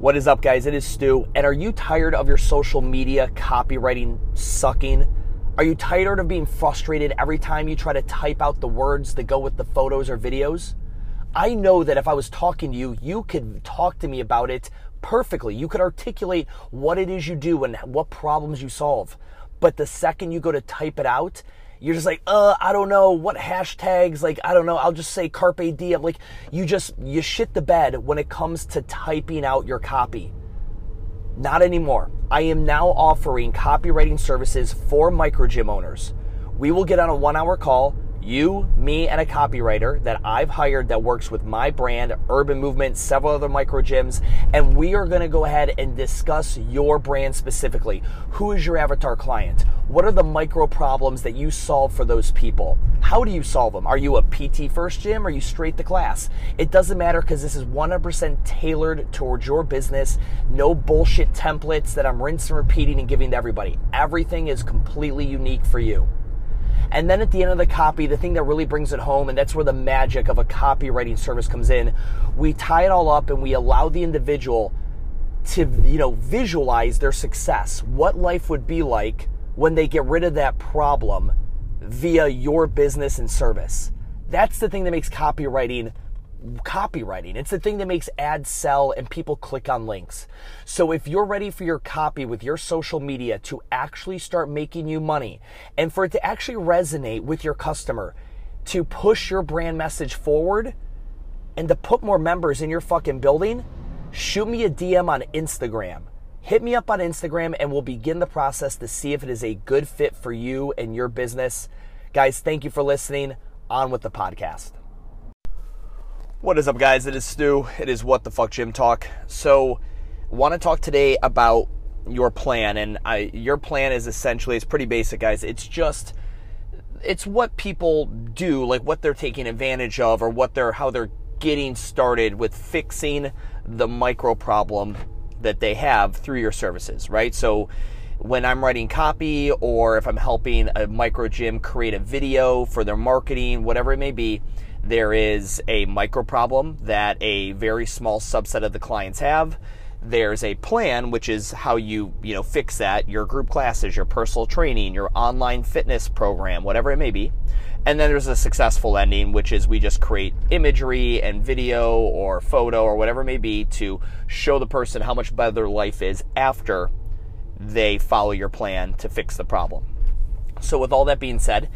What is up, guys? It is Stu. And are you tired of your social media copywriting sucking? Are you tired of being frustrated every time you try to type out the words that go with the photos or videos? I know that if I was talking to you, you could talk to me about it perfectly. You could articulate what it is you do and what problems you solve. But the second you go to type it out, you're just like, uh, I don't know what hashtags, like, I don't know, I'll just say carpe diem. Like, you just, you shit the bed when it comes to typing out your copy. Not anymore. I am now offering copywriting services for micro gym owners. We will get on a one hour call you, me, and a copywriter that I've hired that works with my brand, Urban Movement, several other micro gyms, and we are to go ahead and discuss your brand specifically. Who is your avatar client? What are the micro problems that you solve for those people? How do you solve them? Are you a PT first gym? Are you straight to class? It doesn't matter because this is 100% tailored towards your business. No bullshit templates that I'm rinsing, repeating, and giving to everybody. Everything is completely unique for you. And then at the end of the copy, the thing that really brings it home, and that's where the magic of a copywriting service comes in, we tie it all up and we allow the individual to, you know, visualize their success, what life would be like when they get rid of that problem via your business and service. That's the thing that makes copywriting copywriting. It's the thing that makes ads sell and people click on links. So if you're ready for your copy with your social media to actually start making you money and for it to actually resonate with your customer, to push your brand message forward and to put more members in your fucking building, shoot me a DM on Instagram. Hit me up on Instagram and we'll begin the process to see if it is a good fit for you and your business. Guys, thank you for listening. On with the podcast. What is up, guys? It is Stu. It is What the Fuck Gym Talk. So, want to talk today about your plan, and I, your plan is essentially it's pretty basic, guys. It's just it's what people do, like what they're taking advantage of, or what they're how they're getting started with fixing the micro problem that they have through your services, right? So when I'm writing copy or if I'm helping a micro gym create a video for their marketing, whatever it may be, there is a micro problem that a very small subset of the clients have. There's a plan, which is how you, you know, fix that, your group classes, your personal training, your online fitness program, whatever it may be. And then there's a successful ending, which is we just create imagery and video or photo or whatever it may be to show the person how much better their life is after they follow your plan to fix the problem. So, with all that being said,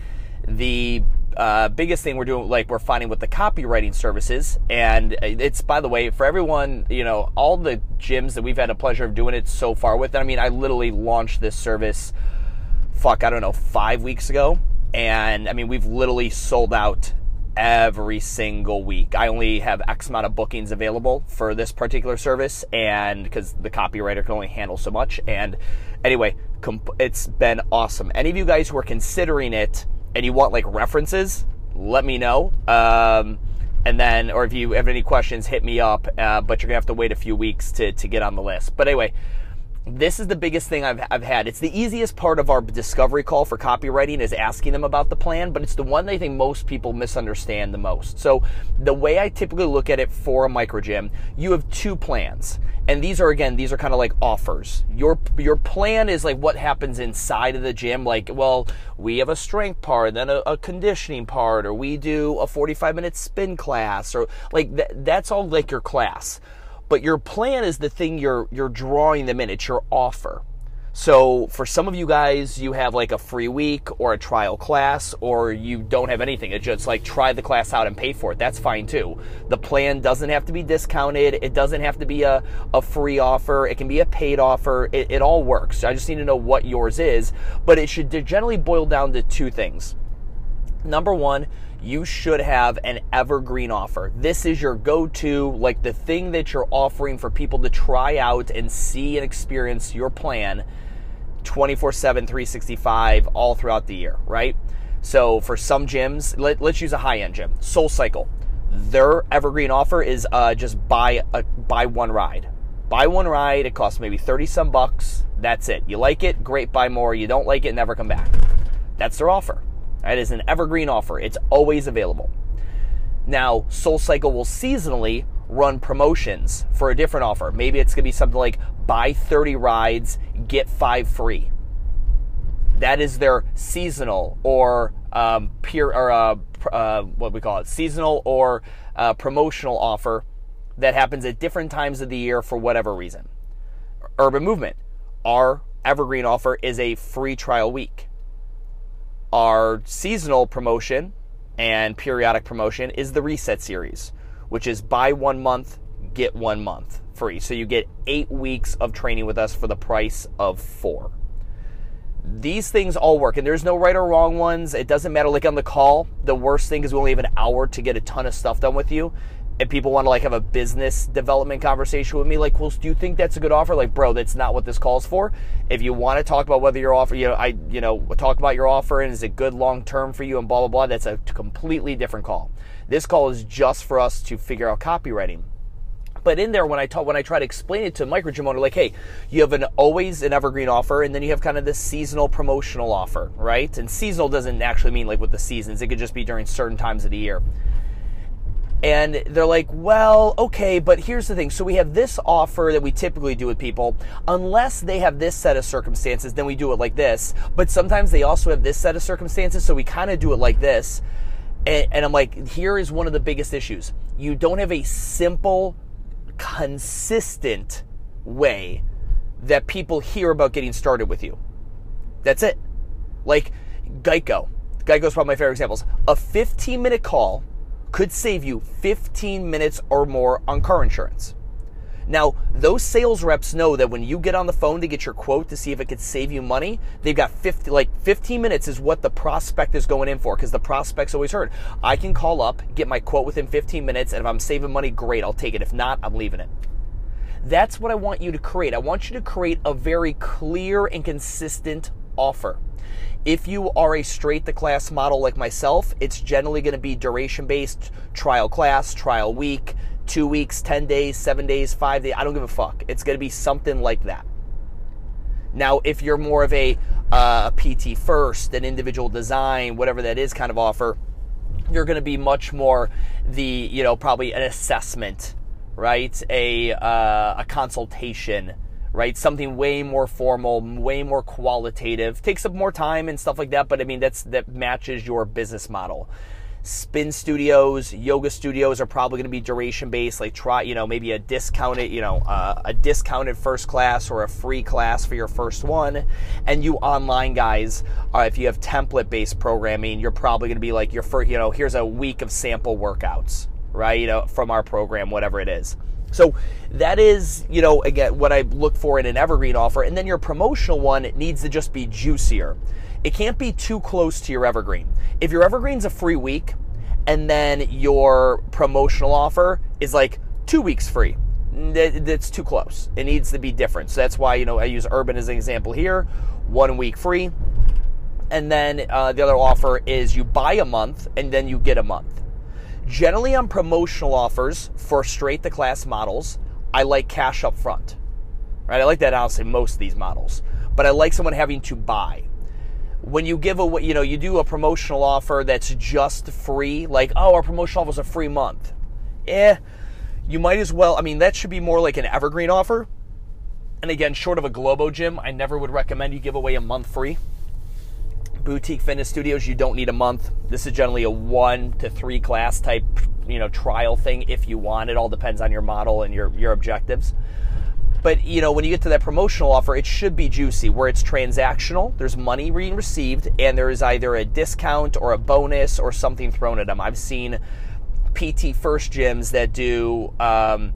the uh, biggest thing we're doing, like we're finding with the copywriting services, and it's by the way for everyone, you know, all the gyms that we've had a pleasure of doing it so far with. I mean, I literally launched this service, fuck, I don't know, five weeks ago, and I mean, we've literally sold out every single week. I only have X amount of bookings available for this particular service, and because the copywriter can only handle so much. And anyway, comp- it's been awesome. Any of you guys who are considering it and you want like references, let me know. Um, and then, or if you have any questions, hit me up. Uh, but you're gonna have to wait a few weeks to to get on the list. But anyway, this is the biggest thing I've, I've had. It's the easiest part of our discovery call for copywriting is asking them about the plan, but it's the one I think most people misunderstand the most. So the way I typically look at it for a micro gym, you have two plans. And these are again, these are kind of like offers. Your your plan is like what happens inside of the gym. Like, well, we have a strength part, then a, a conditioning part, or we do a 45 minute spin class, or like th- that's all like your class. But your plan is the thing you're you're drawing them in. It's your offer. So for some of you guys, you have like a free week or a trial class, or you don't have anything. It's just like try the class out and pay for it. That's fine too. The plan doesn't have to be discounted. It doesn't have to be a, a free offer. It can be a paid offer. It, it all works. I just need to know what yours is. But it should generally boil down to two things. Number one, you should have an evergreen offer. This is your go to, like the thing that you're offering for people to try out and see and experience your plan 24 7, 365, all throughout the year, right? So for some gyms, let, us use a high end gym, Soul Cycle. Their evergreen offer is uh, just buy a buy one ride. Buy one ride. It costs maybe thirty some bucks. That's it. You like it, great. Buy more. You don't like it, never come back. That's their offer. It is an evergreen offer. It's always available. Now, Soul Cycle will seasonally run promotions for a different offer. Maybe it's going to be something like buy 30 rides, get five free. That is their seasonal or um, peer or uh, uh, what we call it, seasonal or uh, promotional offer that happens at different times of the year for whatever reason. Urban Movement, our evergreen offer is a free trial week. Our seasonal promotion and periodic promotion is the Reset Series, which is buy one month, get one month free. So you get eight weeks of training with us for the price of four. These things all work, and there's no right or wrong ones. It doesn't matter. Like on the call, the worst thing is we only have an hour to get a ton of stuff done with you and people want to like have a business development conversation with me like well do you think that's a good offer like bro that's not what this calls for if you want to talk about whether your offer you know i you know talk about your offer and is it good long term for you and blah blah blah that's a completely different call this call is just for us to figure out copywriting but in there when I talk when I try to explain it to micro gym owner, like, hey, you have an always an evergreen offer, and then you have kind of this seasonal promotional offer, right? And seasonal doesn't actually mean like with the seasons; it could just be during certain times of the year. And they're like, well, okay, but here's the thing. So we have this offer that we typically do with people. Unless they have this set of circumstances, then we do it like this. But sometimes they also have this set of circumstances, so we kind of do it like this. And, and I'm like, here is one of the biggest issues. You don't have a simple, consistent way that people hear about getting started with you. That's it. Like Geico. Geico's probably my favorite examples. A 15 minute call could save you 15 minutes or more on car insurance. Now, those sales reps know that when you get on the phone to get your quote to see if it could save you money, they've got 50 like 15 minutes is what the prospect is going in for because the prospect's always heard, I can call up, get my quote within 15 minutes and if I'm saving money, great, I'll take it. If not, I'm leaving it. That's what I want you to create. I want you to create a very clear and consistent offer. If you are a straight the class model like myself, it's generally going to be duration based trial class, trial week, two weeks, 10 days, seven days, five days. I don't give a fuck. It's going to be something like that. Now, if you're more of a, uh, PT first, an individual design, whatever that is kind of offer, you're going to be much more the, you know, probably an assessment, right? A, uh, a consultation right? Something way more formal, way more qualitative. Takes up more time and stuff like that, but I mean that's that matches your business model. Spin studios, yoga studios are probably going to be duration based. Like try, you know, maybe a discounted, you know, uh, a discounted first class or a free class for your first one. And you online guys, uh, if you have template based programming, you're probably going to be like your first, you know, here's a week of sample workouts, right? You know, from our program, whatever it is. So that is, you know, again, what I look for in an evergreen offer. And then your promotional one needs to just be juicier. It can't be too close to your evergreen. If your evergreen's a free week and then your promotional offer is like two weeks free, that's too close. It needs to be different. So that's why, you know, I use Urban as an example here one week free. And then uh, the other offer is you buy a month and then you get a month. Generally, on promotional offers for straight the class models, I like cash up front. Right? I like that honestly most of these models, but I like someone having to buy. When you give a, you know, you do a promotional offer that's just free, like, oh, our promotional offer is a free month. Eh, you might as well. I mean, that should be more like an evergreen offer. And again, short of a Globo gym, I never would recommend you give away a month free boutique fitness studios, you don't need a month. This is generally a one to three class type, you know, trial thing if you want. It all depends on your model and your your objectives. But you know, when you get to that promotional offer, it should be juicy, where it's transactional. There's money being received, and there is either a discount or a bonus or something thrown at them. I've seen PT first gyms that do. Um,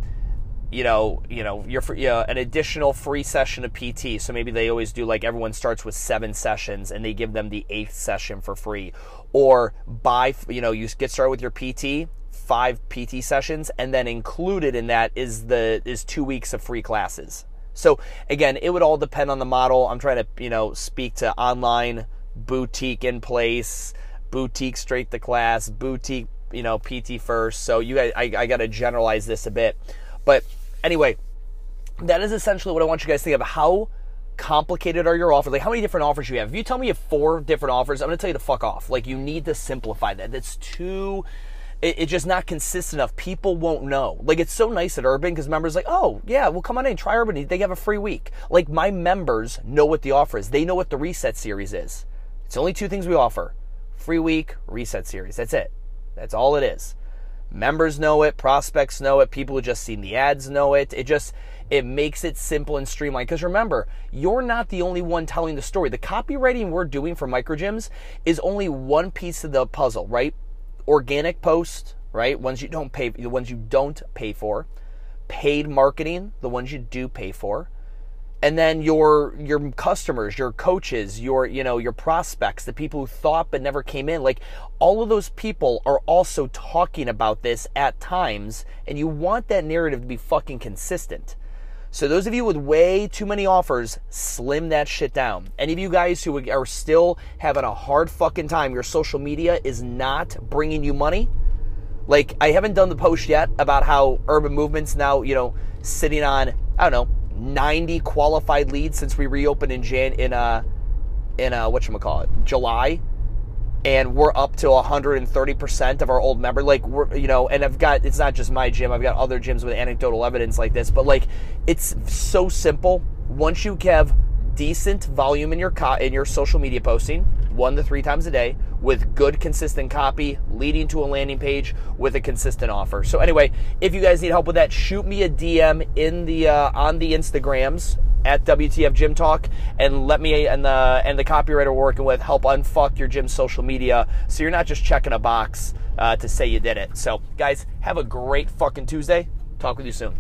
you know, you know, you're for, you know, an additional free session of PT. So maybe they always do like everyone starts with seven sessions and they give them the eighth session for free. Or buy, you know, you get started with your PT, five PT sessions, and then included in that is the is two weeks of free classes. So again, it would all depend on the model. I'm trying to, you know, speak to online, boutique in place, boutique straight to class, boutique, you know, PT first. So you guys, I, I got to generalize this a bit, but Anyway, that is essentially what I want you guys to think of. How complicated are your offers? Like, how many different offers you have? If you tell me you have four different offers, I'm going to tell you to fuck off. Like, you need to simplify that. That's too it, it's just not consistent enough. People won't know. Like it's so nice at Urban because members like, oh yeah, well come on in, try Urban. They have a free week. Like my members know what the offer is. They know what the reset series is. It's only two things we offer: free week, reset series. That's it. That's all it is. Members know it, prospects know it, people who just seen the ads know it. It just it makes it simple and streamlined. Because remember, you're not the only one telling the story. The copywriting we're doing for microgyms is only one piece of the puzzle, right? Organic post, right? Ones you don't pay, the ones you don't pay for. Paid marketing, the ones you do pay for and then your your customers your coaches your you know your prospects the people who thought but never came in like all of those people are also talking about this at times and you want that narrative to be fucking consistent. So those of you with way too many offers slim that shit down. Any of you guys who are still having a hard fucking time your social media is not bringing you money. Like i haven't done the post yet about how urban movements now you know sitting on i don't know 90 qualified leads since we reopened in Jan in uh in uh what you call it July, and we're up to 130 percent of our old member. Like we're you know, and I've got it's not just my gym. I've got other gyms with anecdotal evidence like this. But like it's so simple. Once you have decent volume in your co- in your social media posting, one to three times a day, with good consistent copy leading to a landing page with a consistent offer. So anyway, if you guys need help with that, shoot me a DM in the uh, on the Instagrams at WTF Gym Talk and let me and the and the copywriter we're working with help unfuck your gym social media so you're not just checking a box uh, to say you did it. So guys, have a great fucking Tuesday. Talk with you soon.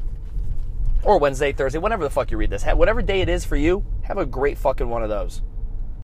Or Wednesday, Thursday, whenever the fuck you read this. Whatever day it is for you, have a great fucking one of those.